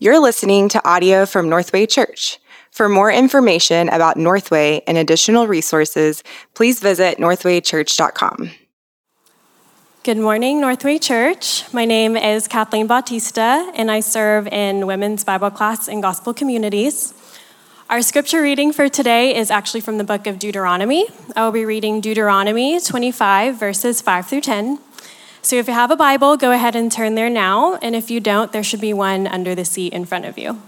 You're listening to audio from Northway Church. For more information about Northway and additional resources, please visit northwaychurch.com. Good morning, Northway Church. My name is Kathleen Bautista, and I serve in women's Bible class and gospel communities. Our scripture reading for today is actually from the book of Deuteronomy. I will be reading Deuteronomy 25, verses 5 through 10. So if you have a Bible, go ahead and turn there now. And if you don't, there should be one under the seat in front of you.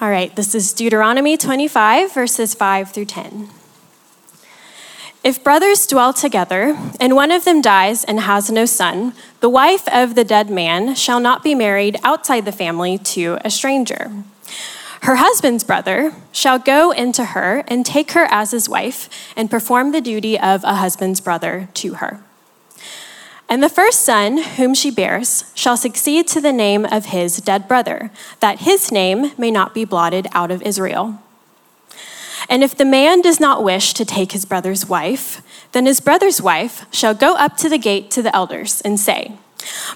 All right, this is Deuteronomy 25, verses 5 through 10. If brothers dwell together, and one of them dies and has no son, the wife of the dead man shall not be married outside the family to a stranger. Her husband's brother shall go into her and take her as his wife and perform the duty of a husband's brother to her. And the first son whom she bears shall succeed to the name of his dead brother, that his name may not be blotted out of Israel. And if the man does not wish to take his brother's wife, then his brother's wife shall go up to the gate to the elders and say,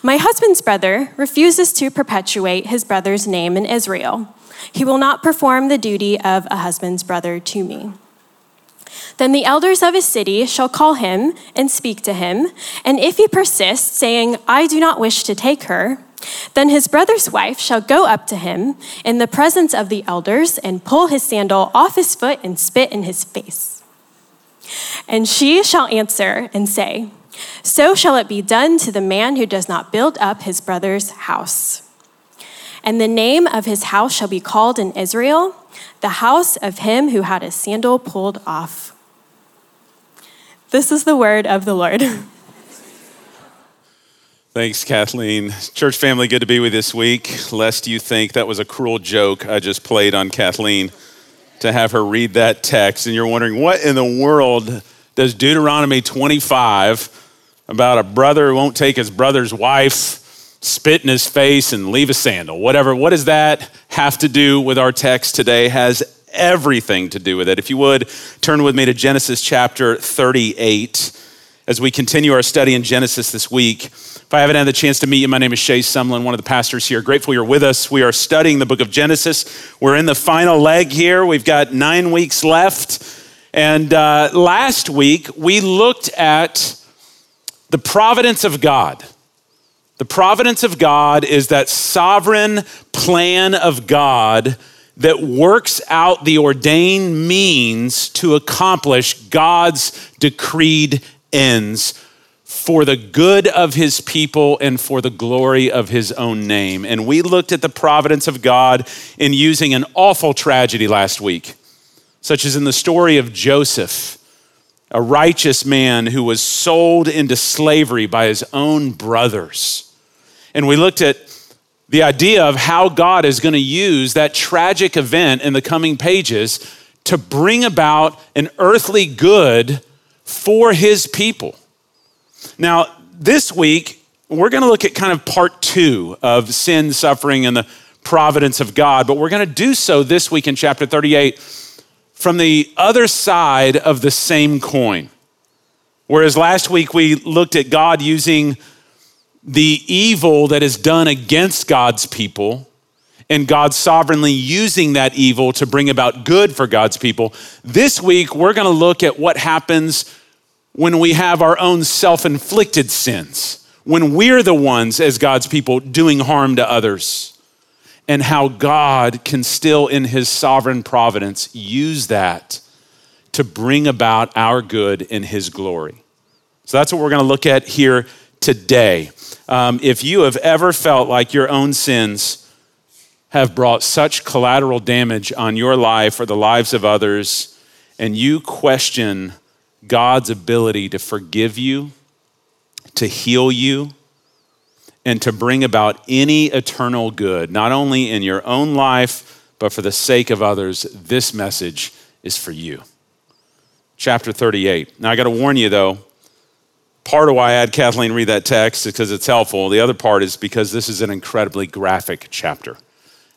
My husband's brother refuses to perpetuate his brother's name in Israel. He will not perform the duty of a husband's brother to me. Then the elders of his city shall call him and speak to him. And if he persists, saying, I do not wish to take her, then his brother's wife shall go up to him in the presence of the elders and pull his sandal off his foot and spit in his face. And she shall answer and say, So shall it be done to the man who does not build up his brother's house. And the name of his house shall be called in Israel, the house of him who had his sandal pulled off. This is the word of the Lord. Thanks, Kathleen. Church family, good to be with you this week. Lest you think that was a cruel joke I just played on Kathleen to have her read that text, and you're wondering what in the world does Deuteronomy 25 about a brother who won't take his brother's wife, spit in his face, and leave a sandal? Whatever. What does that have to do with our text today? Has everything to do with it. If you would, turn with me to Genesis chapter 38 as we continue our study in Genesis this week. If I haven't had the chance to meet you, my name is Shay Sumlin, one of the pastors here. Grateful you're with us. We are studying the book of Genesis. We're in the final leg here. We've got nine weeks left. And uh, last week, we looked at the providence of God. The providence of God is that sovereign plan of God that works out the ordained means to accomplish God's decreed ends for the good of his people and for the glory of his own name. And we looked at the providence of God in using an awful tragedy last week, such as in the story of Joseph, a righteous man who was sold into slavery by his own brothers. And we looked at the idea of how God is going to use that tragic event in the coming pages to bring about an earthly good for his people. Now, this week, we're going to look at kind of part two of sin, suffering, and the providence of God, but we're going to do so this week in chapter 38 from the other side of the same coin. Whereas last week we looked at God using the evil that is done against God's people and God sovereignly using that evil to bring about good for God's people. This week, we're going to look at what happens when we have our own self inflicted sins, when we're the ones, as God's people, doing harm to others, and how God can still, in his sovereign providence, use that to bring about our good in his glory. So that's what we're going to look at here today. Um, if you have ever felt like your own sins have brought such collateral damage on your life or the lives of others, and you question God's ability to forgive you, to heal you, and to bring about any eternal good, not only in your own life, but for the sake of others, this message is for you. Chapter 38. Now, I got to warn you though, Part of why I had Kathleen read that text is because it's helpful. The other part is because this is an incredibly graphic chapter.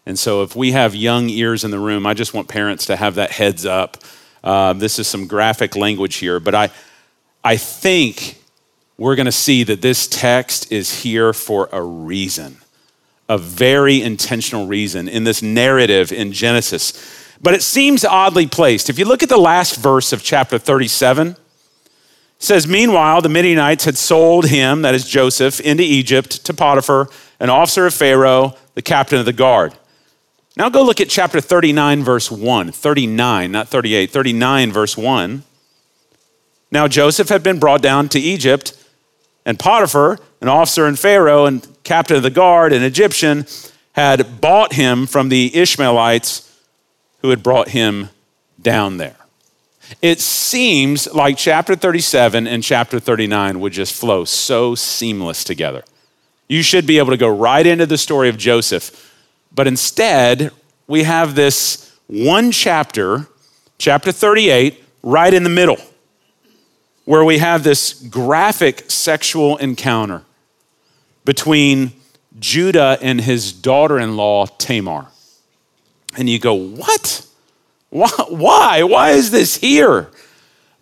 And so, if we have young ears in the room, I just want parents to have that heads up. Uh, this is some graphic language here, but I, I think we're going to see that this text is here for a reason. a very intentional reason in this narrative in Genesis. But it seems oddly placed. If you look at the last verse of chapter 37, says, Meanwhile, the Midianites had sold him, that is Joseph, into Egypt to Potiphar, an officer of Pharaoh, the captain of the guard. Now go look at chapter 39, verse 1. 39, not 38, 39, verse 1. Now Joseph had been brought down to Egypt, and Potiphar, an officer in Pharaoh and captain of the guard, an Egyptian, had bought him from the Ishmaelites who had brought him down there. It seems like chapter 37 and chapter 39 would just flow so seamless together. You should be able to go right into the story of Joseph. But instead, we have this one chapter, chapter 38, right in the middle, where we have this graphic sexual encounter between Judah and his daughter in law, Tamar. And you go, what? Why? Why is this here?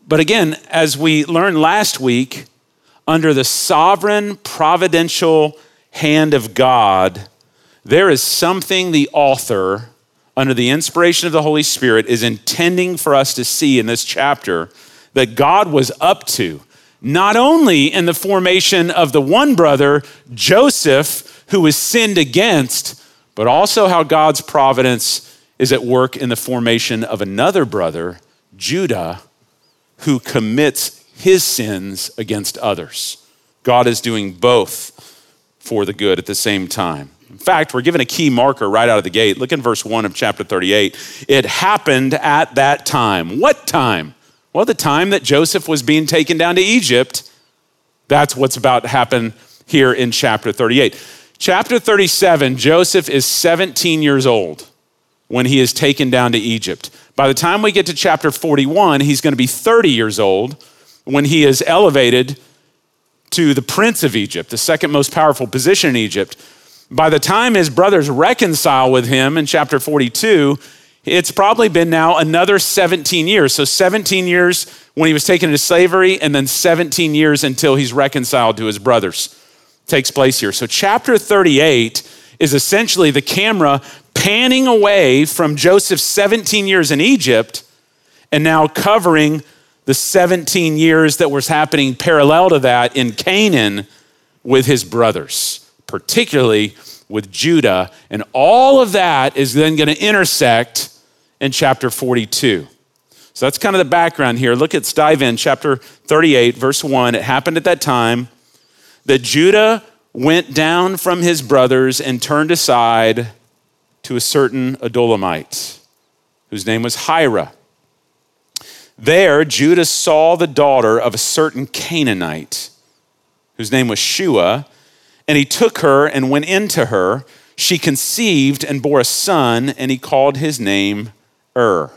But again, as we learned last week, under the sovereign providential hand of God, there is something the author, under the inspiration of the Holy Spirit, is intending for us to see in this chapter that God was up to, not only in the formation of the one brother, Joseph, who was sinned against, but also how God's providence is at work in the formation of another brother, Judah, who commits his sins against others. God is doing both for the good at the same time. In fact, we're given a key marker right out of the gate. Look in verse 1 of chapter 38. It happened at that time. What time? Well, the time that Joseph was being taken down to Egypt. That's what's about to happen here in chapter 38. Chapter 37, Joseph is 17 years old when he is taken down to Egypt. By the time we get to chapter 41, he's going to be 30 years old when he is elevated to the prince of Egypt, the second most powerful position in Egypt. By the time his brothers reconcile with him in chapter 42, it's probably been now another 17 years. So 17 years when he was taken into slavery, and then 17 years until he's reconciled to his brothers takes place here. So chapter 38 is essentially the camera panning away from Joseph's 17 years in Egypt and now covering the 17 years that was happening parallel to that in Canaan with his brothers, particularly with Judah. And all of that is then going to intersect in chapter 42. So that's kind of the background here. Look, let's dive in. Chapter 38, verse 1. It happened at that time that Judah went down from his brothers and turned aside to a certain Adullamite whose name was Hira. There, Judah saw the daughter of a certain Canaanite whose name was Shua, and he took her and went into her. She conceived and bore a son, and he called his name Ur.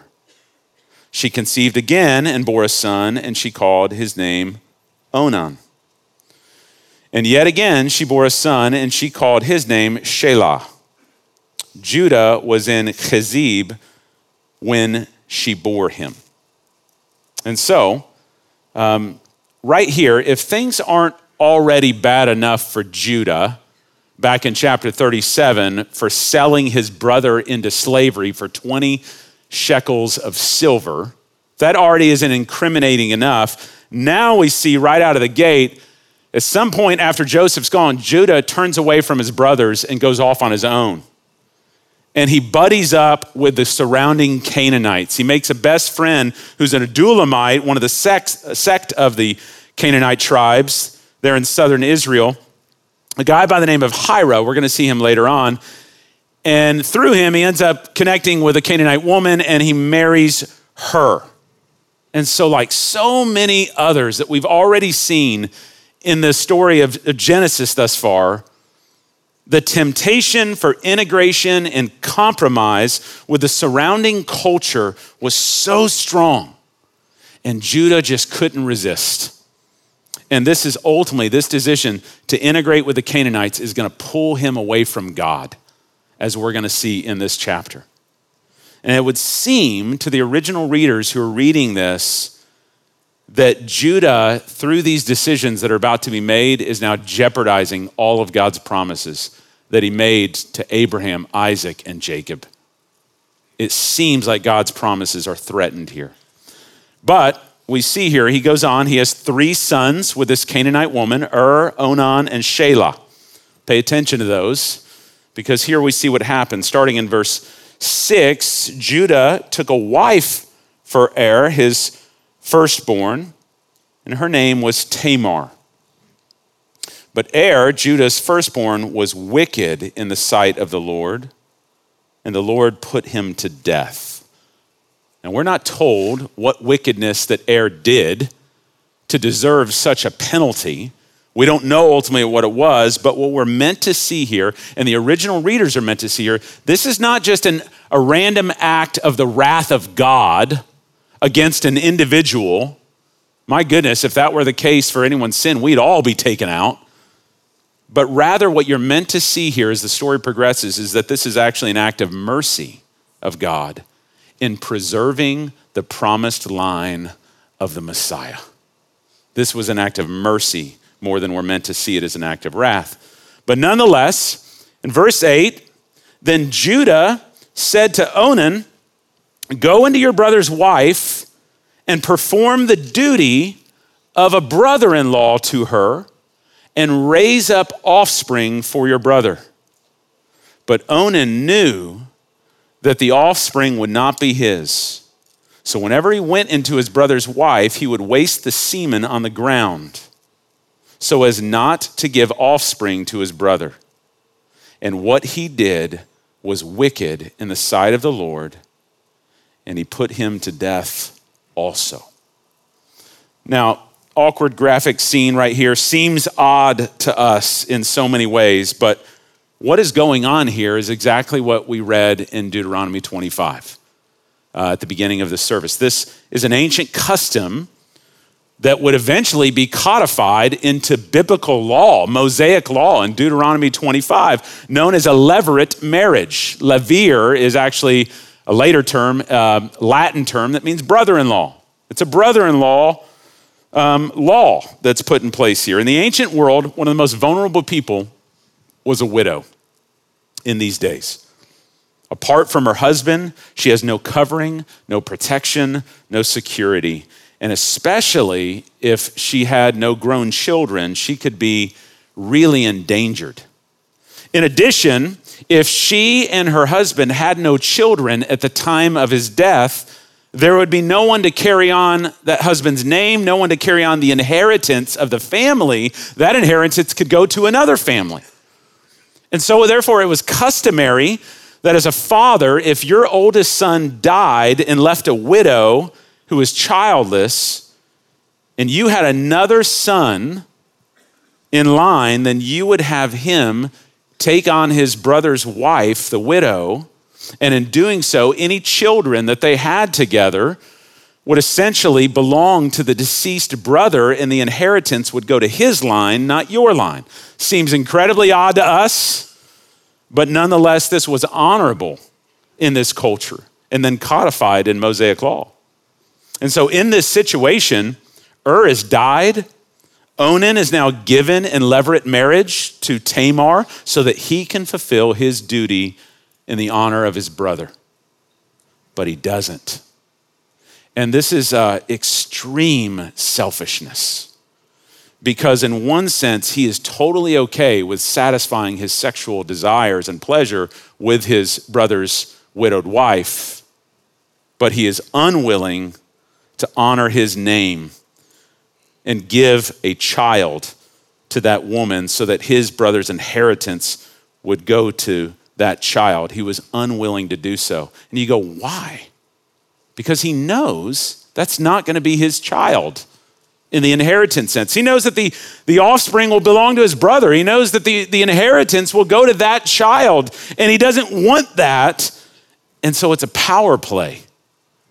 She conceived again and bore a son, and she called his name Onan. And yet again she bore a son, and she called his name Shelah. Judah was in Chezib when she bore him. And so, um, right here, if things aren't already bad enough for Judah, back in chapter 37, for selling his brother into slavery for 20 shekels of silver, that already isn't incriminating enough. Now we see right out of the gate at some point after Joseph's gone, Judah turns away from his brothers and goes off on his own. And he buddies up with the surrounding Canaanites. He makes a best friend who's an Adullamite, one of the sect of the Canaanite tribes there in southern Israel. A guy by the name of Hira, we're going to see him later on. And through him, he ends up connecting with a Canaanite woman and he marries her. And so, like so many others that we've already seen in the story of Genesis thus far, the temptation for integration and compromise with the surrounding culture was so strong, and Judah just couldn't resist. And this is ultimately, this decision to integrate with the Canaanites is going to pull him away from God, as we're going to see in this chapter. And it would seem to the original readers who are reading this that Judah, through these decisions that are about to be made, is now jeopardizing all of God's promises that he made to Abraham, Isaac, and Jacob. It seems like God's promises are threatened here. But we see here, he goes on, he has three sons with this Canaanite woman Ur, Onan, and Shelah. Pay attention to those because here we see what happens. Starting in verse 6, Judah took a wife for Er, his firstborn, and her name was Tamar. But Er, Judah's firstborn, was wicked in the sight of the Lord, and the Lord put him to death. Now, we're not told what wickedness that Er did to deserve such a penalty. We don't know ultimately what it was, but what we're meant to see here, and the original readers are meant to see here, this is not just an, a random act of the wrath of God against an individual. My goodness, if that were the case for anyone's sin, we'd all be taken out. But rather, what you're meant to see here as the story progresses is that this is actually an act of mercy of God in preserving the promised line of the Messiah. This was an act of mercy more than we're meant to see it as an act of wrath. But nonetheless, in verse 8, then Judah said to Onan, Go into your brother's wife and perform the duty of a brother in law to her and raise up offspring for your brother. But Onan knew that the offspring would not be his. So whenever he went into his brother's wife, he would waste the semen on the ground so as not to give offspring to his brother. And what he did was wicked in the sight of the Lord, and he put him to death also. Now, awkward graphic scene right here seems odd to us in so many ways, but what is going on here is exactly what we read in Deuteronomy 25 uh, at the beginning of the service. This is an ancient custom that would eventually be codified into biblical law, Mosaic law in Deuteronomy 25, known as a levirate marriage. Levir is actually a later term, uh, Latin term that means brother in law. It's a brother in law um, law that's put in place here. In the ancient world, one of the most vulnerable people was a widow in these days. Apart from her husband, she has no covering, no protection, no security. And especially if she had no grown children, she could be really endangered. In addition, if she and her husband had no children at the time of his death, there would be no one to carry on that husband's name, no one to carry on the inheritance of the family. That inheritance could go to another family. And so, therefore, it was customary that as a father, if your oldest son died and left a widow who was childless, and you had another son in line, then you would have him take on his brother's wife, the widow, and in doing so, any children that they had together would essentially belong to the deceased brother, and the inheritance would go to his line, not your line. Seems incredibly odd to us, but nonetheless, this was honorable in this culture and then codified in Mosaic law. And so, in this situation, Ur has died. Onan is now given in levirate marriage to Tamar so that he can fulfill his duty in the honor of his brother. But he doesn't. And this is uh, extreme selfishness. Because, in one sense, he is totally okay with satisfying his sexual desires and pleasure with his brother's widowed wife, but he is unwilling to honor his name and give a child to that woman so that his brother's inheritance would go to that child. He was unwilling to do so. And you go, why? Because he knows that's not going to be his child in the inheritance sense. He knows that the, the offspring will belong to his brother. He knows that the, the inheritance will go to that child, and he doesn't want that. And so it's a power play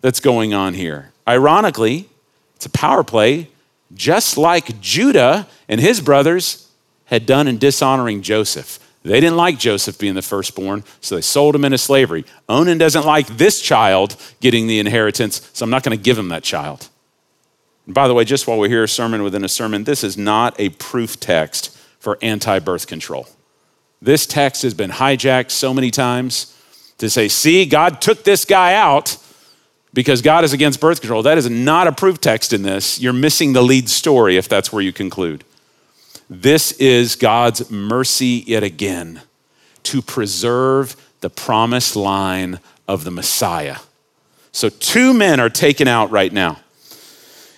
that's going on here. Ironically, it's a power play just like Judah and his brothers had done in dishonoring Joseph. They didn't like Joseph being the firstborn, so they sold him into slavery. Onan doesn't like this child getting the inheritance, so I'm not going to give him that child. And by the way, just while we're here, a sermon within a sermon, this is not a proof text for anti birth control. This text has been hijacked so many times to say, see, God took this guy out because God is against birth control. That is not a proof text in this. You're missing the lead story if that's where you conclude. This is God's mercy yet again to preserve the promised line of the Messiah. So, two men are taken out right now.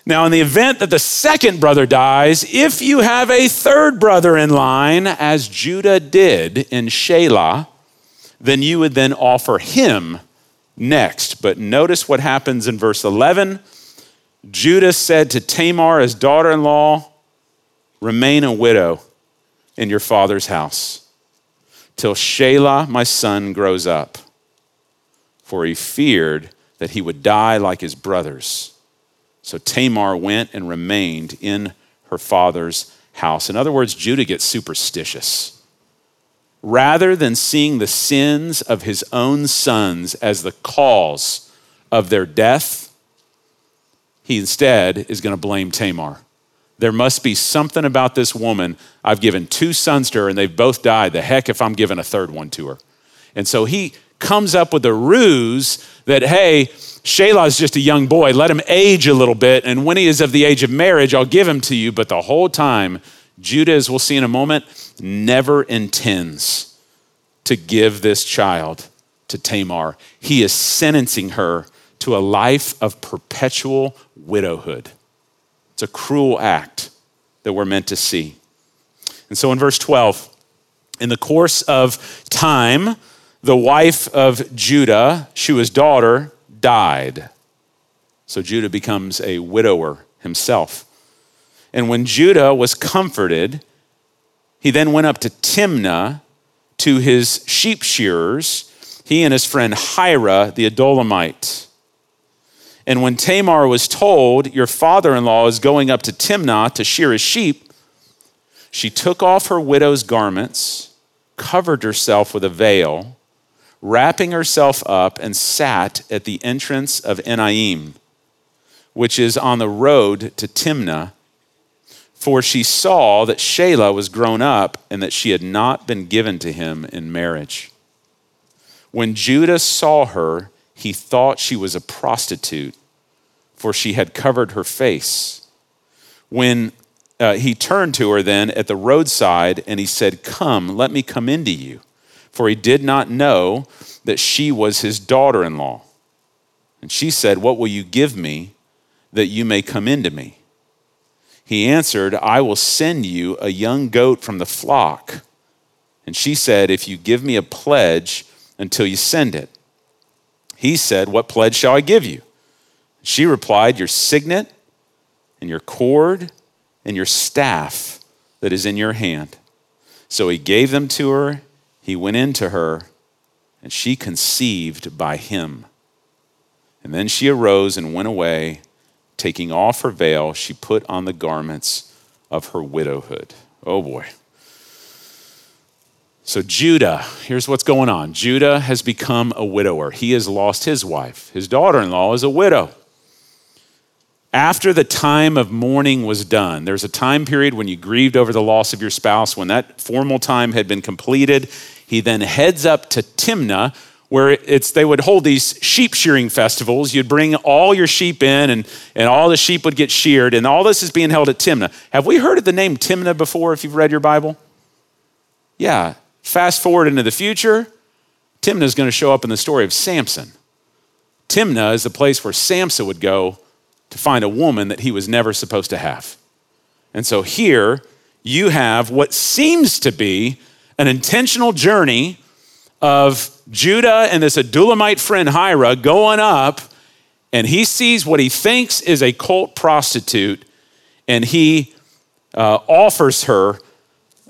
Now, in the event that the second brother dies, if you have a third brother in line, as Judah did in Shelah, then you would then offer him next. But notice what happens in verse 11. Judah said to Tamar, his daughter in law, Remain a widow in your father's house till Shelah, my son, grows up. For he feared that he would die like his brothers. So Tamar went and remained in her father's house. In other words, Judah gets superstitious rather than seeing the sins of his own sons as the cause of their death, he instead is going to blame Tamar. There must be something about this woman. I've given two sons to her and they've both died. The heck if I'm giving a third one to her. And so he comes up with a ruse that, hey, is just a young boy. Let him age a little bit. And when he is of the age of marriage, I'll give him to you. But the whole time, Judah, as we'll see in a moment, never intends to give this child to Tamar. He is sentencing her to a life of perpetual widowhood. It's a cruel act that we're meant to see. And so in verse 12, in the course of time, the wife of Judah, Shua's daughter, died. So Judah becomes a widower himself. And when Judah was comforted, he then went up to Timnah to his sheep shearers, he and his friend Hira the Adullamite. And when Tamar was told, Your father in law is going up to Timnah to shear his sheep, she took off her widow's garments, covered herself with a veil, wrapping herself up, and sat at the entrance of Enaim, which is on the road to Timnah for she saw that Shelah was grown up and that she had not been given to him in marriage. When Judah saw her, he thought she was a prostitute, for she had covered her face. When uh, he turned to her then at the roadside and he said, Come, let me come into you. For he did not know that she was his daughter in law. And she said, What will you give me that you may come into me? He answered, I will send you a young goat from the flock. And she said, If you give me a pledge until you send it. He said, What pledge shall I give you? She replied, Your signet and your cord and your staff that is in your hand. So he gave them to her. He went in to her, and she conceived by him. And then she arose and went away Taking off her veil, she put on the garments of her widowhood. Oh boy. So, Judah, here's what's going on Judah has become a widower. He has lost his wife. His daughter in law is a widow. After the time of mourning was done, there's a time period when you grieved over the loss of your spouse. When that formal time had been completed, he then heads up to Timnah, where it's they would hold these sheep shearing festivals. You'd bring all your sheep in and, and all the sheep would get sheared, and all this is being held at Timnah. Have we heard of the name Timnah before if you've read your Bible? Yeah. Fast forward into the future, Timnah is going to show up in the story of Samson. Timnah is the place where Samson would go to find a woman that he was never supposed to have. And so here you have what seems to be an intentional journey of Judah and this Adullamite friend Hira going up, and he sees what he thinks is a cult prostitute, and he uh, offers her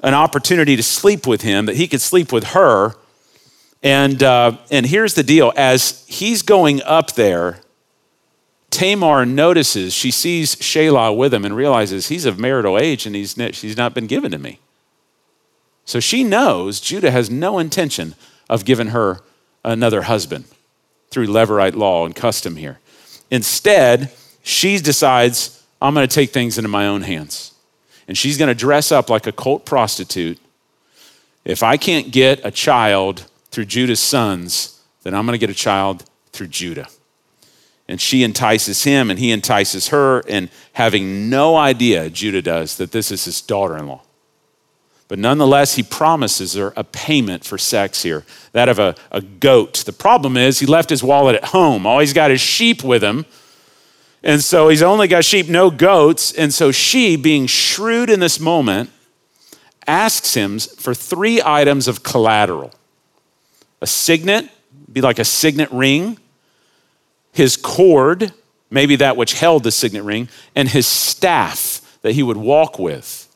an opportunity to sleep with him, that he could sleep with her. And, uh, and here's the deal as he's going up there, Tamar notices, she sees Shelah with him and realizes he's of marital age and he's, she's not been given to me. So she knows Judah has no intention of giving her another husband through Levirate law and custom here. Instead, she decides, I'm going to take things into my own hands. And she's going to dress up like a cult prostitute, If I can't get a child through Judah's sons, then I'm going to get a child through Judah. And she entices him, and he entices her, and having no idea, Judah does, that this is his daughter in law. But nonetheless, he promises her a payment for sex here, that of a, a goat. The problem is, he left his wallet at home. All he's got is sheep with him. And so he's only got sheep, no goats. And so she, being shrewd in this moment, asks him for three items of collateral a signet, be like a signet ring, his cord, maybe that which held the signet ring, and his staff that he would walk with.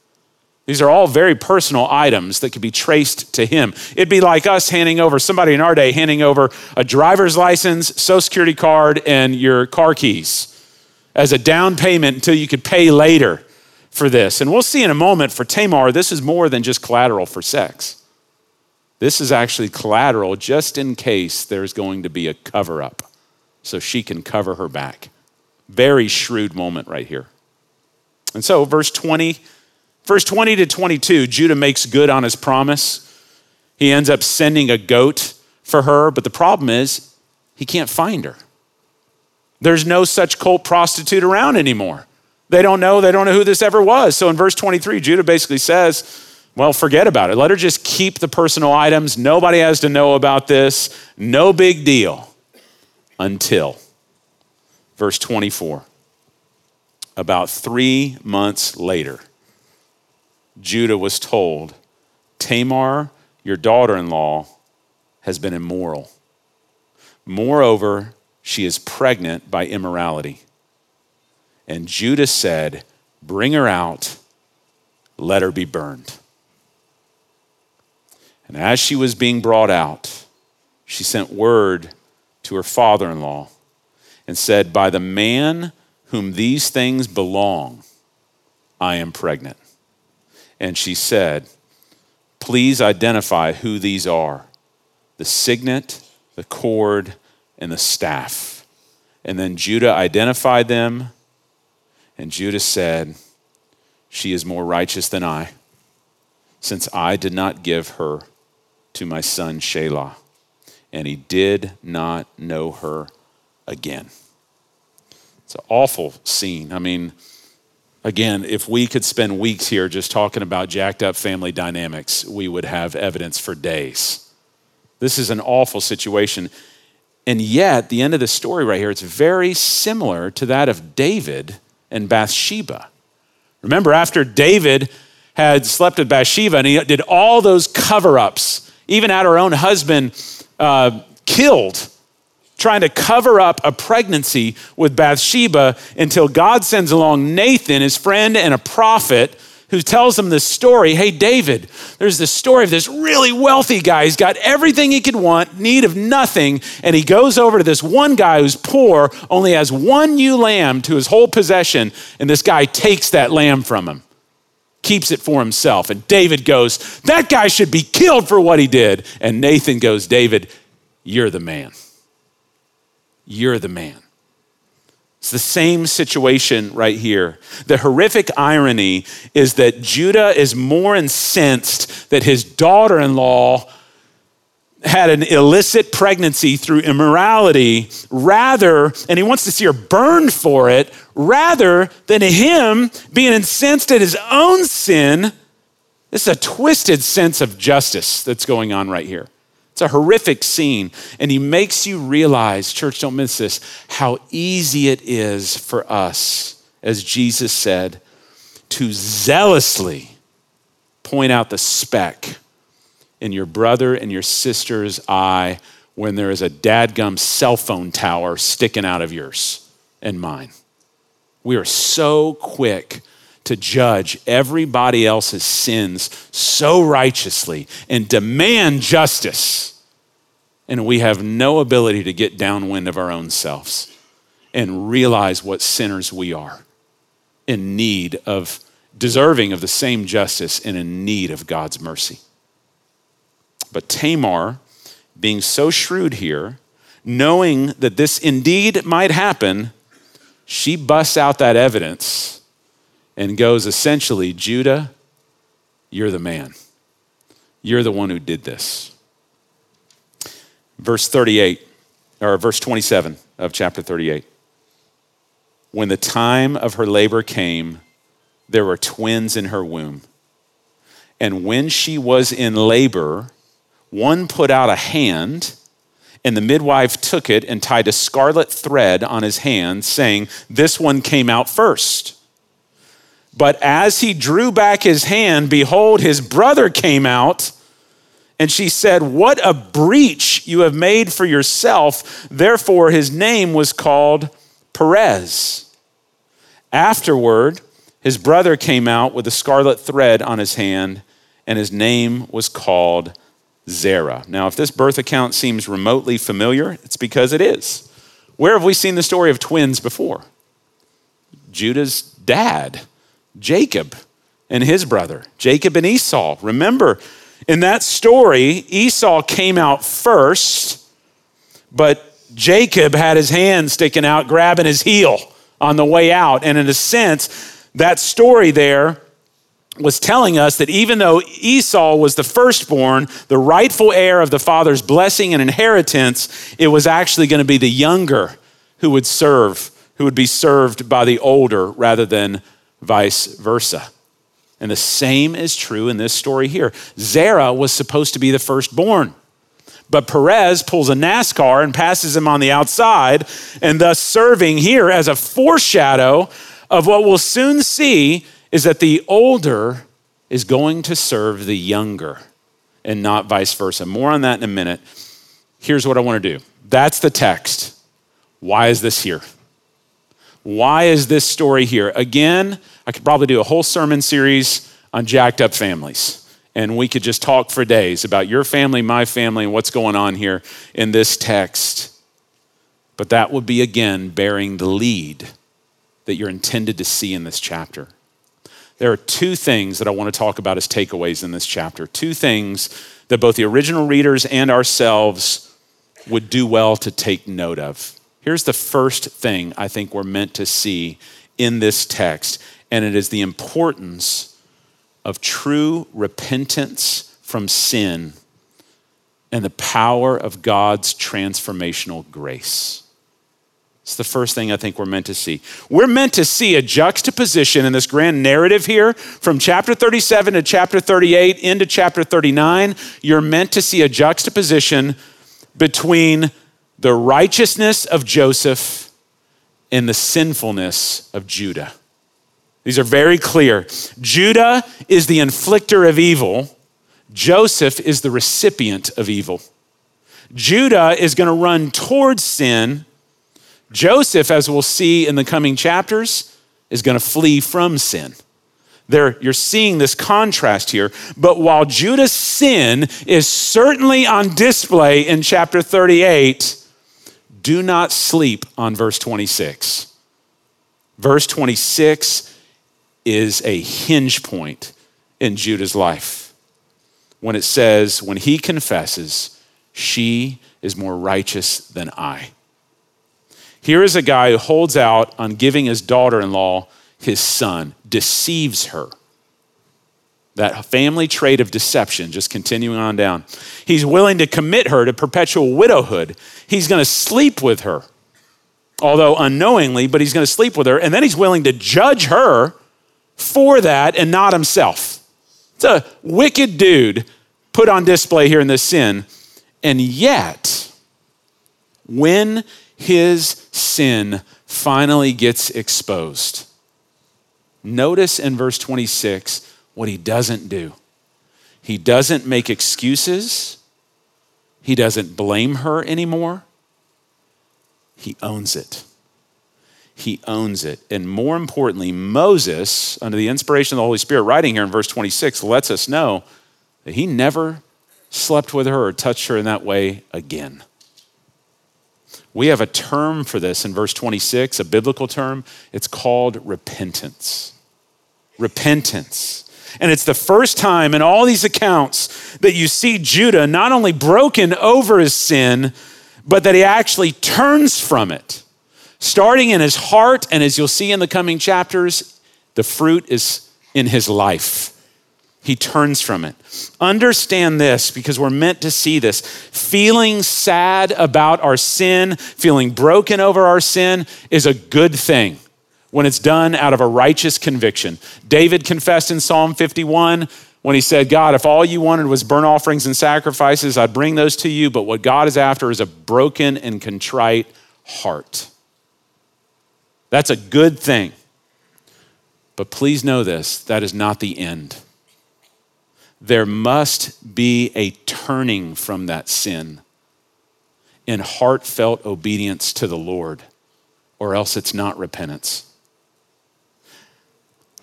These are all very personal items that could be traced to him. It'd be like us handing over, somebody in our day, handing over a driver's license, social security card, and your car keys as a down payment until you could pay later for this. And we'll see in a moment for Tamar, this is more than just collateral for sex. This is actually collateral just in case there's going to be a cover up so she can cover her back. Very shrewd moment right here. And so, verse 20 Verse 20 to 22, Judah makes good on his promise. He ends up sending a goat for her, but the problem is he can't find her. There's no such cult prostitute around anymore. They don't know, they don't know who this ever was. So in verse 23, Judah basically says, well, forget about it. Let her just keep the personal items. Nobody has to know about this. No big deal until verse 24. About three months later, Judah was told, Tamar, your daughter in law, has been immoral. Moreover, she is pregnant by immorality. And Judah said, Bring her out, let her be burned. And as she was being brought out, she sent word to her father in law and said, By the man whom these things belong, I am pregnant and she said, Please identify who these are the signet, the cord, and the staff. And then Judah identified them, and Judah said, She is more righteous than I, since I did not give her to my son Shelah. And he did not know her again. It's an awful scene. I mean, Again, if we could spend weeks here just talking about jacked up family dynamics, we would have evidence for days. This is an awful situation. And yet, the end of the story right here, it's very similar to that of David and Bathsheba. Remember, after David had slept with Bathsheba and he did all those cover ups, even had her own husband uh, killed trying to cover up a pregnancy with Bathsheba until God sends along Nathan, his friend and a prophet, who tells him this story. Hey, David, there's this story of this really wealthy guy. He's got everything he could want, need of nothing. And he goes over to this one guy who's poor, only has one ewe lamb to his whole possession. And this guy takes that lamb from him, keeps it for himself. And David goes, That guy should be killed for what he did. And Nathan goes, David, you're the man. You're the man. It's the same situation right here. The horrific irony is that Judah is more incensed that his daughter in law had an illicit pregnancy through immorality rather, and he wants to see her burned for it, rather than him being incensed at his own sin. This is a twisted sense of justice that's going on right here. It's a horrific scene. And he makes you realize, church, don't miss this, how easy it is for us, as Jesus said, to zealously point out the speck in your brother and your sister's eye when there is a dadgum cell phone tower sticking out of yours and mine. We are so quick to judge everybody else's sins so righteously and demand justice. And we have no ability to get downwind of our own selves and realize what sinners we are in need of, deserving of the same justice and in need of God's mercy. But Tamar, being so shrewd here, knowing that this indeed might happen, she busts out that evidence and goes essentially, Judah, you're the man. You're the one who did this. Verse 38, or verse 27 of chapter 38. When the time of her labor came, there were twins in her womb. And when she was in labor, one put out a hand, and the midwife took it and tied a scarlet thread on his hand, saying, This one came out first. But as he drew back his hand, behold, his brother came out. And she said, What a breach you have made for yourself. Therefore, his name was called Perez. Afterward, his brother came out with a scarlet thread on his hand, and his name was called Zerah. Now, if this birth account seems remotely familiar, it's because it is. Where have we seen the story of twins before? Judah's dad, Jacob, and his brother, Jacob and Esau. Remember, in that story, Esau came out first, but Jacob had his hand sticking out, grabbing his heel on the way out. And in a sense, that story there was telling us that even though Esau was the firstborn, the rightful heir of the father's blessing and inheritance, it was actually going to be the younger who would serve, who would be served by the older rather than vice versa. And the same is true in this story here. Zerah was supposed to be the firstborn. But Perez pulls a NASCAR and passes him on the outside, and thus serving here as a foreshadow of what we'll soon see is that the older is going to serve the younger and not vice versa. More on that in a minute. Here's what I want to do that's the text. Why is this here? Why is this story here? Again, I could probably do a whole sermon series on jacked up families. And we could just talk for days about your family, my family, and what's going on here in this text. But that would be, again, bearing the lead that you're intended to see in this chapter. There are two things that I want to talk about as takeaways in this chapter. Two things that both the original readers and ourselves would do well to take note of. Here's the first thing I think we're meant to see in this text, and it is the importance of true repentance from sin and the power of God's transformational grace. It's the first thing I think we're meant to see. We're meant to see a juxtaposition in this grand narrative here from chapter 37 to chapter 38 into chapter 39. You're meant to see a juxtaposition between the righteousness of Joseph and the sinfulness of Judah. These are very clear. Judah is the inflictor of evil, Joseph is the recipient of evil. Judah is going to run towards sin Joseph, as we'll see in the coming chapters, is going to flee from sin. There, you're seeing this contrast here. But while Judah's sin is certainly on display in chapter 38, do not sleep on verse 26. Verse 26 is a hinge point in Judah's life when it says, When he confesses, she is more righteous than I. Here is a guy who holds out on giving his daughter in law his son, deceives her. That family trait of deception, just continuing on down. He's willing to commit her to perpetual widowhood. He's going to sleep with her, although unknowingly, but he's going to sleep with her. And then he's willing to judge her for that and not himself. It's a wicked dude put on display here in this sin. And yet, when his sin finally gets exposed. Notice in verse 26 what he doesn't do. He doesn't make excuses, he doesn't blame her anymore. He owns it. He owns it. And more importantly, Moses, under the inspiration of the Holy Spirit, writing here in verse 26, lets us know that he never slept with her or touched her in that way again. We have a term for this in verse 26, a biblical term. It's called repentance. Repentance. And it's the first time in all these accounts that you see Judah not only broken over his sin, but that he actually turns from it. Starting in his heart, and as you'll see in the coming chapters, the fruit is in his life. he turns from it. Understand this because we're meant to see this. Feeling sad about our sin, feeling broken over our sin is a good thing when it's done out of a righteous conviction. David confessed in Psalm 51 when he said, God, if all you wanted was burnt offerings and sacrifices, I'd bring those to you. But what God is after is a broken and contrite heart. That's a good thing. But please know this that is not the end there must be a turning from that sin in heartfelt obedience to the Lord, or else it's not repentance.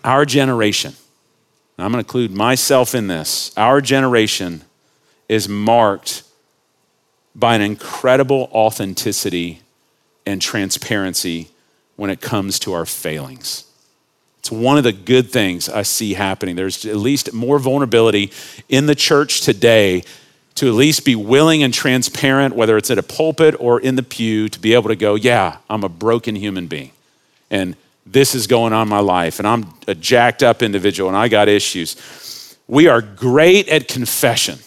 Our generation, I'm going to include myself in this, our generation is marked by an incredible authenticity and transparency when it comes to our failings. It's one of the good things I see happening. There's at least more vulnerability in the church today to at least be willing and transparent, whether it's at a pulpit or in the pew, to be able to go, Yeah, I'm a broken human being. And this is going on in my life. And I'm a jacked up individual and I got issues. We are great at confession,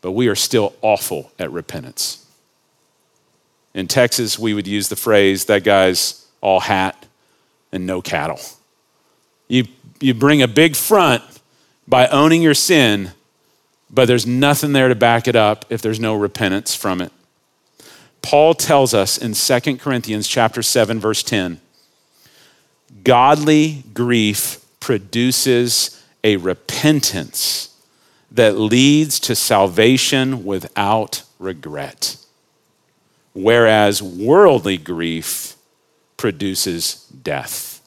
but we are still awful at repentance. In Texas, we would use the phrase, that guy's all hat and no cattle. You, you bring a big front by owning your sin, but there's nothing there to back it up if there's no repentance from it. Paul tells us in 2 Corinthians chapter 7 verse 10, godly grief produces a repentance that leads to salvation without regret. Whereas worldly grief produces death.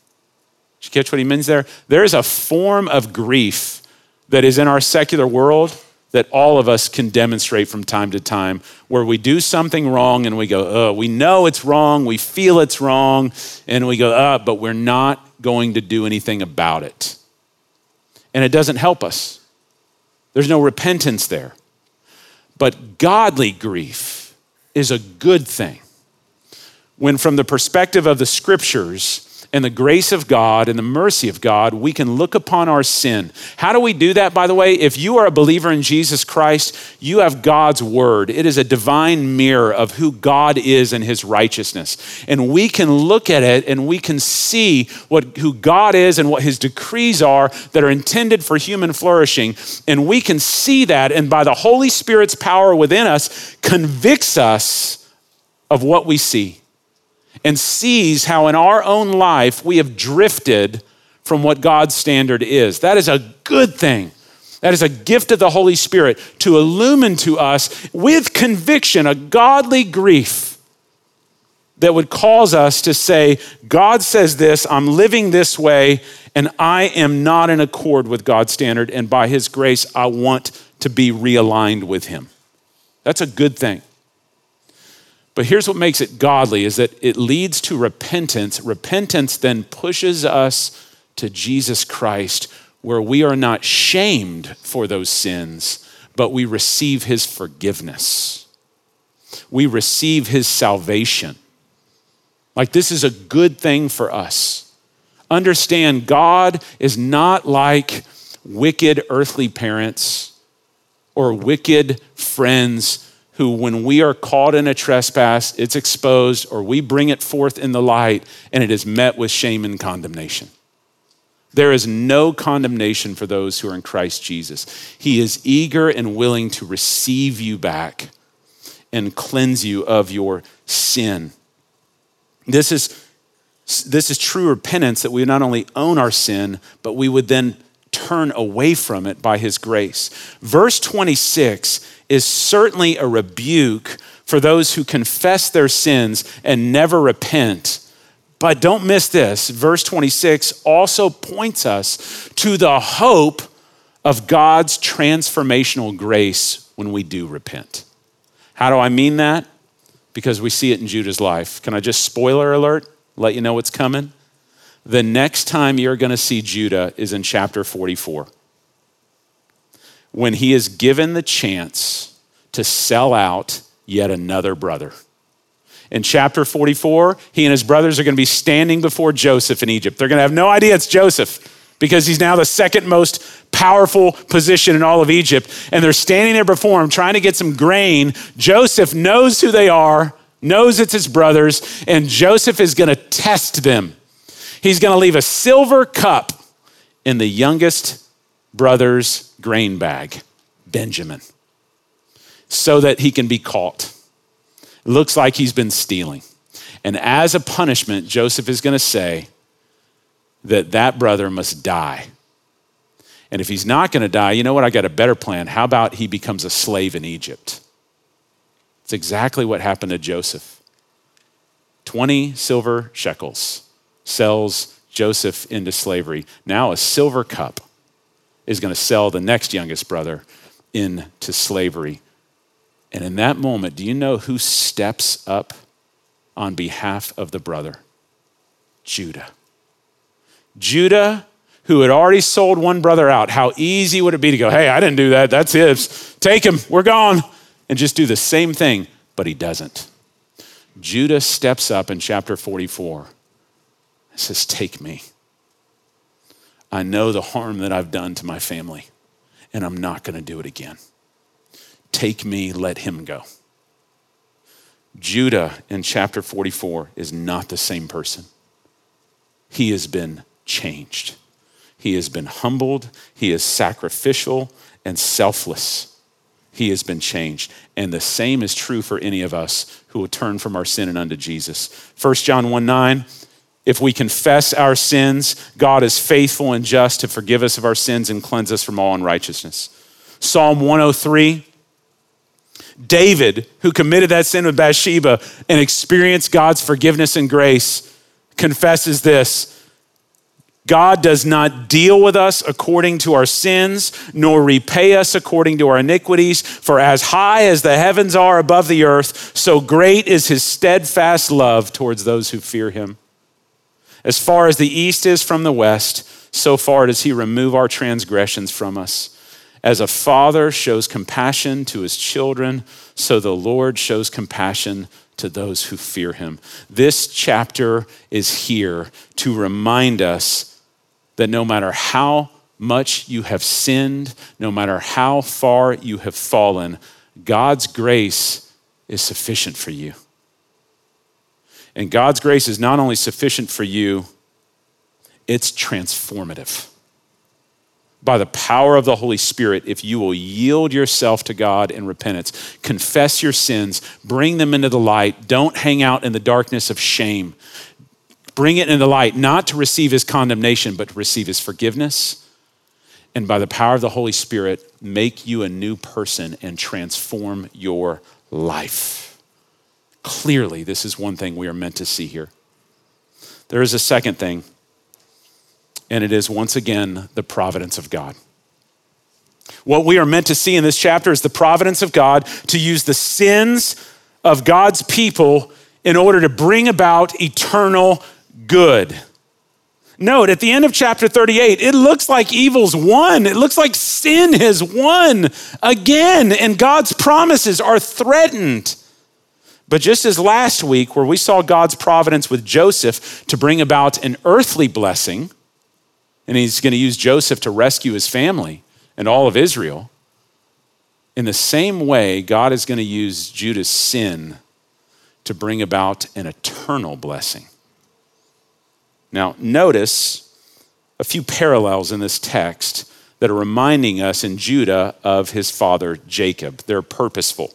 Did you catch what he means there? There is a form of grief that is in our secular world that all of us can demonstrate from time to time where we do something wrong and we go, oh, we know it's wrong, we feel it's wrong, and we go, uh, but we're not going to do anything about it. And it doesn't help us. There's no repentance there. But godly grief is a good thing. When, from the perspective of the scriptures, and the grace of God and the mercy of God, we can look upon our sin. How do we do that, by the way? If you are a believer in Jesus Christ, you have God's word. It is a divine mirror of who God is and his righteousness. And we can look at it and we can see what, who God is and what his decrees are that are intended for human flourishing. And we can see that, and by the Holy Spirit's power within us, convicts us of what we see and sees how in our own life we have drifted from what God's standard is. That is a good thing. That is a gift of the Holy Spirit to illumine to us with conviction a godly grief that would cause us to say, God says this, I'm living this way, and I am not in accord with God's standard, and by His grace, I want to be realigned with Him. That's a good thing. But here's what makes it godly is that it leads to repentance. Repentance then pushes us to Jesus Christ where we are not shamed for those sins, but we receive his forgiveness. We receive his salvation. Like this is a good thing for us. Understand God is not like wicked earthly parents or wicked friends who, when we are caught in a trespass, it's exposed, or we bring it forth in the light, and it is met with shame and condemnation. There is no condemnation for those who are in Christ Jesus. He is eager and willing to receive you back and cleanse you of your sin. This is, this is true repentance that we not only own our sin, but we would then turn away from it by his grace. Verse 26 is certainly a rebuke for those who confess their sins and never repent. But don't miss this. Verse 26 also points us to the hope of God's transformational grace when we do repent. How do I mean that? Because we see it in Judah's life. Can I just spoiler alert? Let you know what's coming? The next time you're going to see Judah is in chapter 44 when he is given the chance to sell out yet another brother. In chapter 44, he and his brothers are going to be standing before Joseph in Egypt. They're going to have no idea it's Joseph. because he's now the second most powerful position in all of Egypt. And they're standing there before him trying to get some grain. Joseph knows who they are, knows it's his brothers, and Joseph is going to test them. He's going to leave a silver cup in the youngest brother's grain bag, Benjamin, so that he can be caught. It looks like he's been stealing. And as a punishment, Joseph is going to say that that brother must die. And if he's not going to die, you know what? I got a better plan. How about he becomes a slave in Egypt? It's exactly what happened to Joseph. 20 silver shekels sells Joseph into slavery. Now a silver cup is going to sell the next youngest brother into slavery. And in that moment, do you know who steps up on behalf of the brother? Judah. Judah, who had already sold one brother out, how easy would it be to go, hey, I didn't do that. That's his. Take him. We're gone. And just do the same thing. But he doesn't. Judah steps up in chapter 44 says, Take me. I know the harm that I've done to my family, and I'm not going to do it again. Take me, let him go. Judah in chapter 44 is not the same person. He has been changed. He has been humbled. He is sacrificial and selfless. He has been changed. And the same is true for any of us who will turn from our sin and unto Jesus. 1 John 1 9, if we confess our sins, God is faithful and just to forgive us of our sins and cleanse us from all unrighteousness. Psalm 103, David, who committed that sin with Bathsheba and experienced God's forgiveness and grace, confesses this God does not deal with us according to our sins, nor repay us according to our iniquities. For as high as the heavens are above the earth, so great is his steadfast love towards those who fear him. As far as the east is from the west, so far does he remove our transgressions from us. As a father shows compassion to his children, so the Lord shows compassion to those who fear him. This chapter is here to remind us that no matter how much you have sinned, no matter how far you have fallen, God's grace is sufficient for you. And God's grace is not only sufficient for you, it's transformative. By the power of the Holy Spirit, if you will yield yourself to God in repentance, confess your sins, bring them into the light, don't hang out in the darkness of shame. Bring it into the light, not to receive his condemnation, but to receive his forgiveness. And by the power of the Holy Spirit, make you a new person and transform your life. Clearly, this is one thing we are meant to see here. There is a second thing, and it is once again the providence of God. What we are meant to see in this chapter is the providence of God to use the sins of God's people in order to bring about eternal good. Note at the end of chapter 38, it looks like evil's won. It looks like sin has won again, and God's promises are threatened. But just as last week, where we saw God's providence with Joseph to bring about an earthly blessing, and he's going to use Joseph to rescue his family and all of Israel, in the same way, God is going to use Judah's sin to bring about an eternal blessing. Now, notice a few parallels in this text that are reminding us in Judah of his father Jacob. They're purposeful.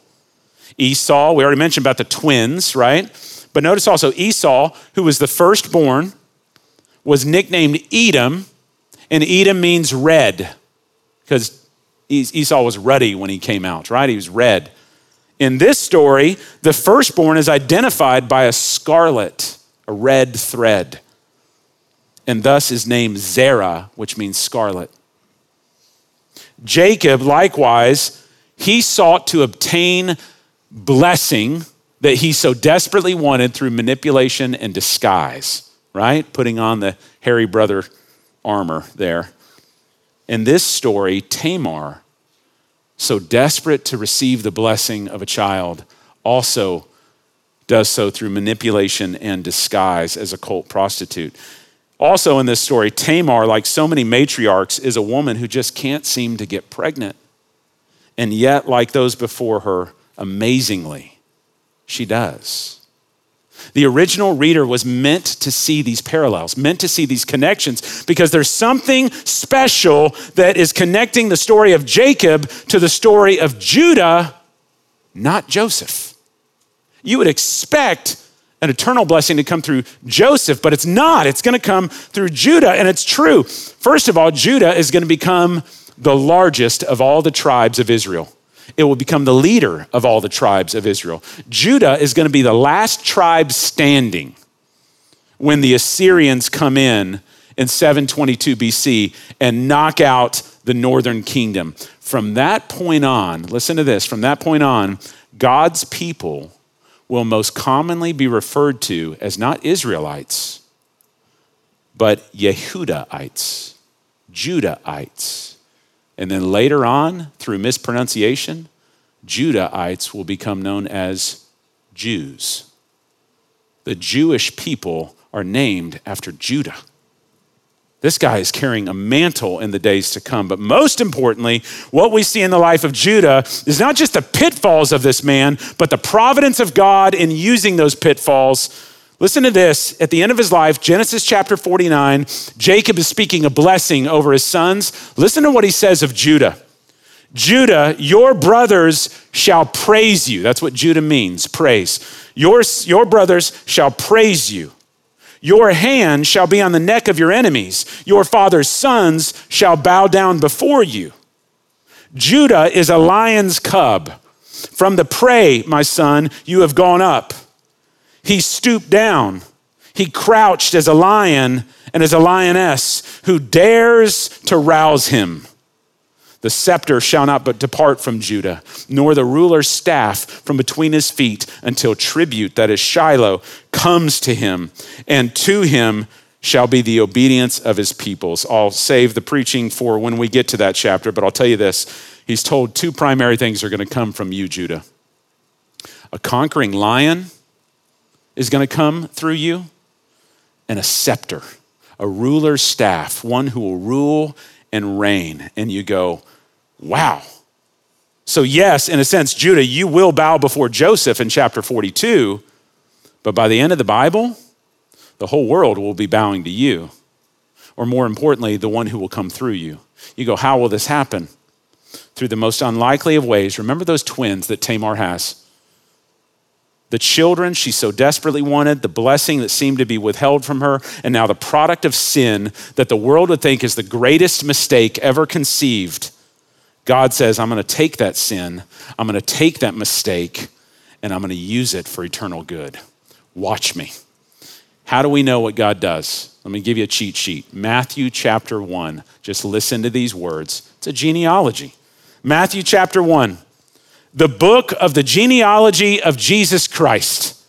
Esau, we already mentioned about the twins, right? But notice also Esau, who was the firstborn, was nicknamed Edom, and Edom means red because Esau was ruddy when he came out, right? He was red. In this story, the firstborn is identified by a scarlet, a red thread and thus is named Zerah, which means scarlet. Jacob, likewise, he sought to obtain blessing that he so desperately wanted through manipulation and disguise, right? Putting on the hairy brother armor there. In this story, Tamar, so desperate to receive the blessing of a child, also does so through manipulation and disguise as a cult prostitute. Also, in this story, Tamar, like so many matriarchs, is a woman who just can't seem to get pregnant. And yet, like those before her, amazingly, she does. The original reader was meant to see these parallels, meant to see these connections, because there's something special that is connecting the story of Jacob to the story of Judah, not Joseph. You would expect an eternal blessing to come through Joseph, but it's not. It's going to come through Judah, and it's true. First of all, Judah is going to become the largest of all the tribes of Israel. It will become the leader of all the tribes of Israel. Judah is going to be the last tribe standing when the Assyrians come in in 722 BC and knock out the northern kingdom. From that point on, listen to this, from that point on, God's people will most commonly be referred to as not Israelites, but Yehudahites, Judahites. And then later on, through mispronunciation, Judahites will become known as Jews. The Jewish people are named after Judah. This guy is carrying a mantle in the days to come. But most importantly, what we see in the life of Judah is not just the pitfalls of this man, but the providence of God in using those pitfalls Listen to this. At the end of his life, Genesis chapter 49, Jacob is speaking a blessing over his sons. Listen to what he says of Judah. Judah, your brothers shall praise you. That's what Judah means, praise. Your, your brothers shall praise you. Your hand shall be on the neck of your enemies. Your father's sons shall bow down before you. Judah is a lion's cub. From the prey, my son, you have gone up. He stooped down. He crouched as a lion and as a lioness who dares to rouse him. The scepter shall not but depart from Judah, nor the ruler's staff from between his feet until tribute, that is Shiloh, comes to him, and to him shall be the obedience of his peoples. I'll save the preaching for when we get to that chapter, but I'll tell you this. He's told two primary things are going to come from you, Judah a conquering lion is going to come through you, and a scepter, a ruler's staff, one who will rule and reign. And you go, wow. So, yes, in a sense, Judah, you will bow before Joseph in chapter 42, but by the end of the Bible, the whole world will be bowing to you. Or more importantly, the one who will come through you. You go, how will this happen? Through the most unlikely of ways. Remember those twins that Tamar has the children she so desperately wanted, the blessing that seemed to be withheld from her, and now the product of sin that the world would think is the greatest mistake ever conceived. God says, I'm going to take that sin, I'm going to take that mistake, and I'm going to use it for eternal good. Watch me. How do we know what God does? Let me give you a cheat sheet. Matthew chapter 1. Just listen to these words. It's a genealogy. Matthew chapter 1 the book of the genealogy of Jesus Christ,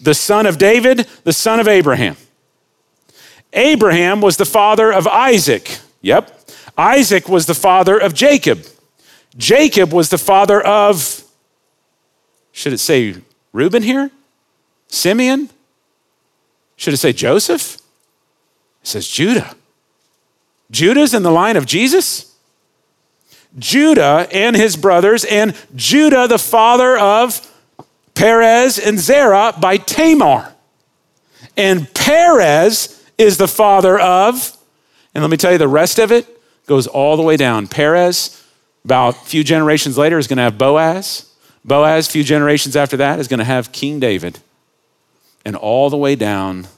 the son of David, the son of Abraham. Abraham was the father of Isaac. Yep. Isaac was the father of Jacob. Jacob was the father of, should it say Reuben here? Simeon? Should it say Joseph? It says Judah. Judah's in the line of Jesus? Judah and his brothers, and Judah, the father of Perez and Zerah, by Tamar. And Perez is the father of, and let me tell you, the rest of it goes all the way down. Perez, about a few generations later, is going to have Boaz. Boaz, a few generations after that, is going to have King David. And all the way down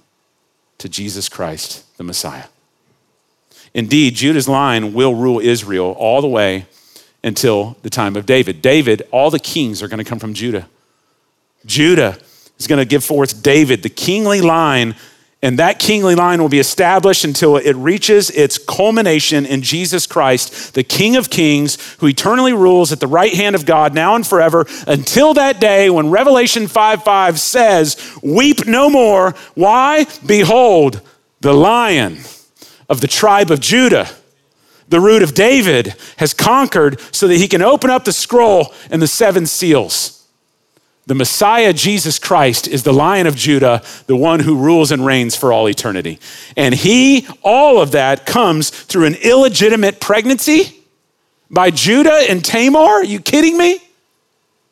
to Jesus Christ, the Messiah. Indeed, Judah's line will rule Israel all the way until the time of David. David, all the kings are going to come from Judah. Judah is going to give forth David, the kingly line, and that kingly line will be established until it reaches its culmination in Jesus Christ, the King of Kings, who eternally rules at the right hand of God now and forever until that day when Revelation 5 5 says, Weep no more. Why? Behold, the lion of the tribe of Judah, the root of David, has conquered so that he can open up the scroll and the seven seals. The Messiah, Jesus Christ, is the Lion of Judah, the one who rules and reigns for all eternity. And he, all of that comes through an illegitimate pregnancy by Judah and Tamar. Are you kidding me?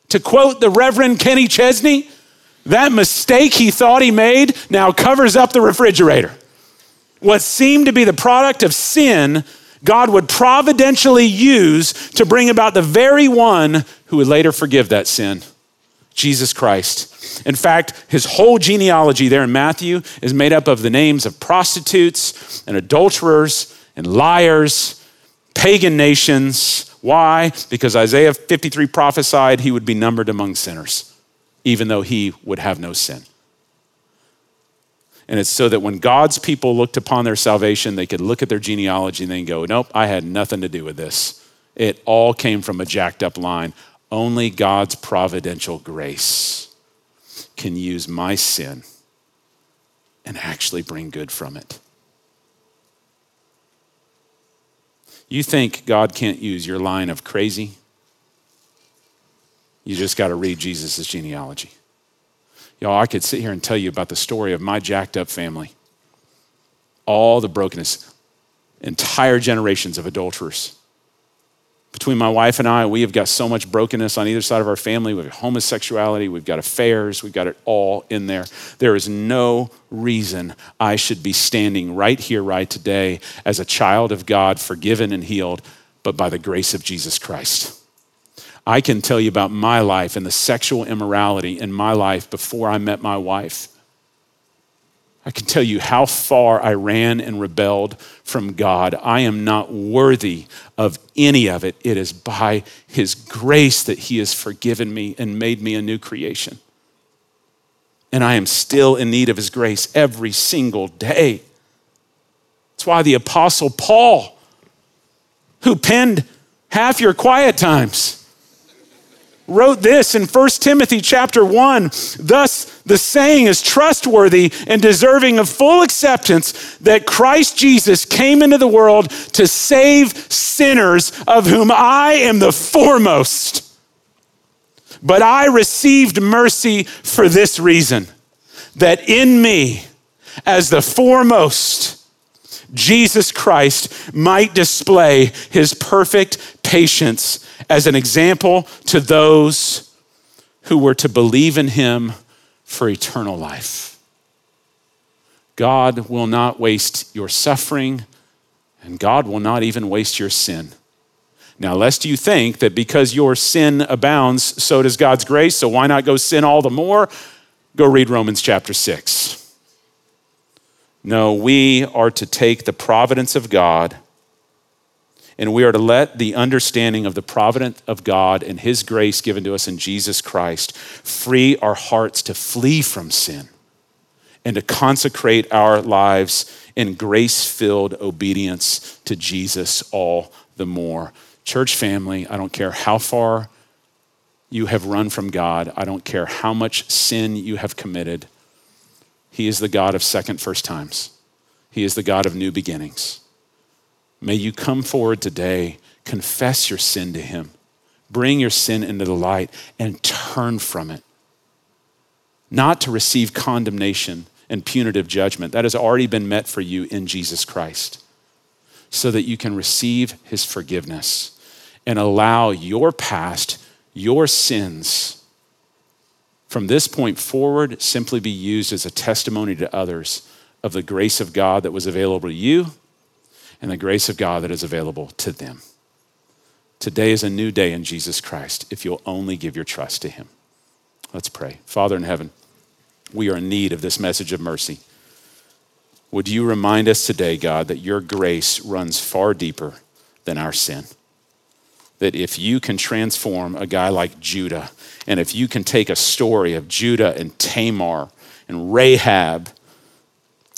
To quote the Reverend Kenny Chesney, that mistake he thought he made now covers up the refrigerator. What seemed to be the product of sin, God would providentially use to bring about the very one who would later forgive that sin Jesus Christ. In fact, his whole genealogy there in Matthew is made up of the names of prostitutes and adulterers and liars, pagan nations. Why? Because Isaiah 53 prophesied he would be numbered among sinners, even though he would have no sin. And it's so that when God's people looked upon their salvation, they could look at their genealogy and then go, Nope, I had nothing to do with this. It all came from a jacked up line. Only God's providential grace can use my sin and actually bring good from it. You think God can't use your line of crazy? You just got to read Jesus' genealogy. Y'all, I could sit here and tell you about the story of my jacked up family. All the brokenness, entire generations of adulterers between my wife and I, we have got so much brokenness on either side of our family. We've got homosexuality, we've got affairs, we've got it all in there. There is no reason I should be standing right here, right today, as a child of God, forgiven and healed, but by the grace of Jesus Christ. I can tell you about my life and the sexual immorality in my life before I met my wife. I can tell you how far I ran and rebelled from God. I am not worthy of any of it. It is by His grace that He has forgiven me and made me a new creation. And I am still in need of His grace every single day. That's why the Apostle Paul, who penned half your quiet times, wrote this in 1 Timothy chapter 1. Thus, the saying is trustworthy and deserving of full acceptance that Christ Jesus came into the world to save sinners, of whom I am the foremost. But I received mercy for this reason that in me, as the foremost, Jesus Christ might display his perfect patience as an example to those who were to believe in him for eternal life. God will not waste your suffering, and God will not even waste your sin. Now, lest you think that because your sin abounds, so does God's grace, so why not go sin all the more? Go read Romans chapter 6. No, we are to take the providence of God and we are to let the understanding of the providence of God and His grace given to us in Jesus Christ free our hearts to flee from sin and to consecrate our lives in grace filled obedience to Jesus all the more. Church family, I don't care how far you have run from God, I don't care how much sin you have committed. He is the God of second first times. He is the God of new beginnings. May you come forward today, confess your sin to Him, bring your sin into the light, and turn from it. Not to receive condemnation and punitive judgment. That has already been met for you in Jesus Christ, so that you can receive His forgiveness and allow your past, your sins, from this point forward simply be used as a testimony to others of the grace of God that was available to you and the grace of God that is available to them. Today is a new day in Jesus Christ if you'll only give your trust to Him. Let's pray. Father in heaven, we are in need of this message of mercy. Would you remind us today, God, that your grace runs far deeper than our sin? That if you can transform a guy like Judah and if you can take a story of Judah and Tamar and Rahab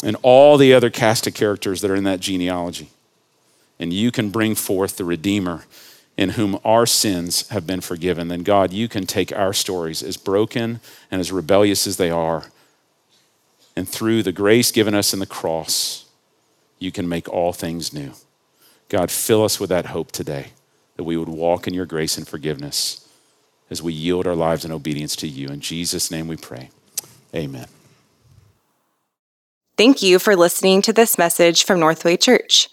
and all the other cast of characters that are in that genealogy, and you can bring forth the Redeemer in whom our sins have been forgiven, then God, you can take our stories, as broken and as rebellious as they are, and through the grace given us in the cross, you can make all things new. God, fill us with that hope today that we would walk in your grace and forgiveness as we yield our lives in obedience to you. In Jesus' name we pray. Amen. Thank you for listening to this message from Northway Church.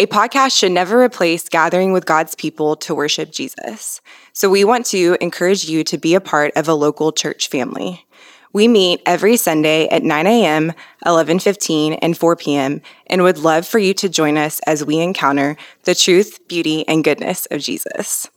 A podcast should never replace gathering with God's people to worship Jesus. So we want to encourage you to be a part of a local church family. We meet every Sunday at 9 a.m., 11:15, and 4 p.m. and would love for you to join us as we encounter the truth, beauty, and goodness of Jesus.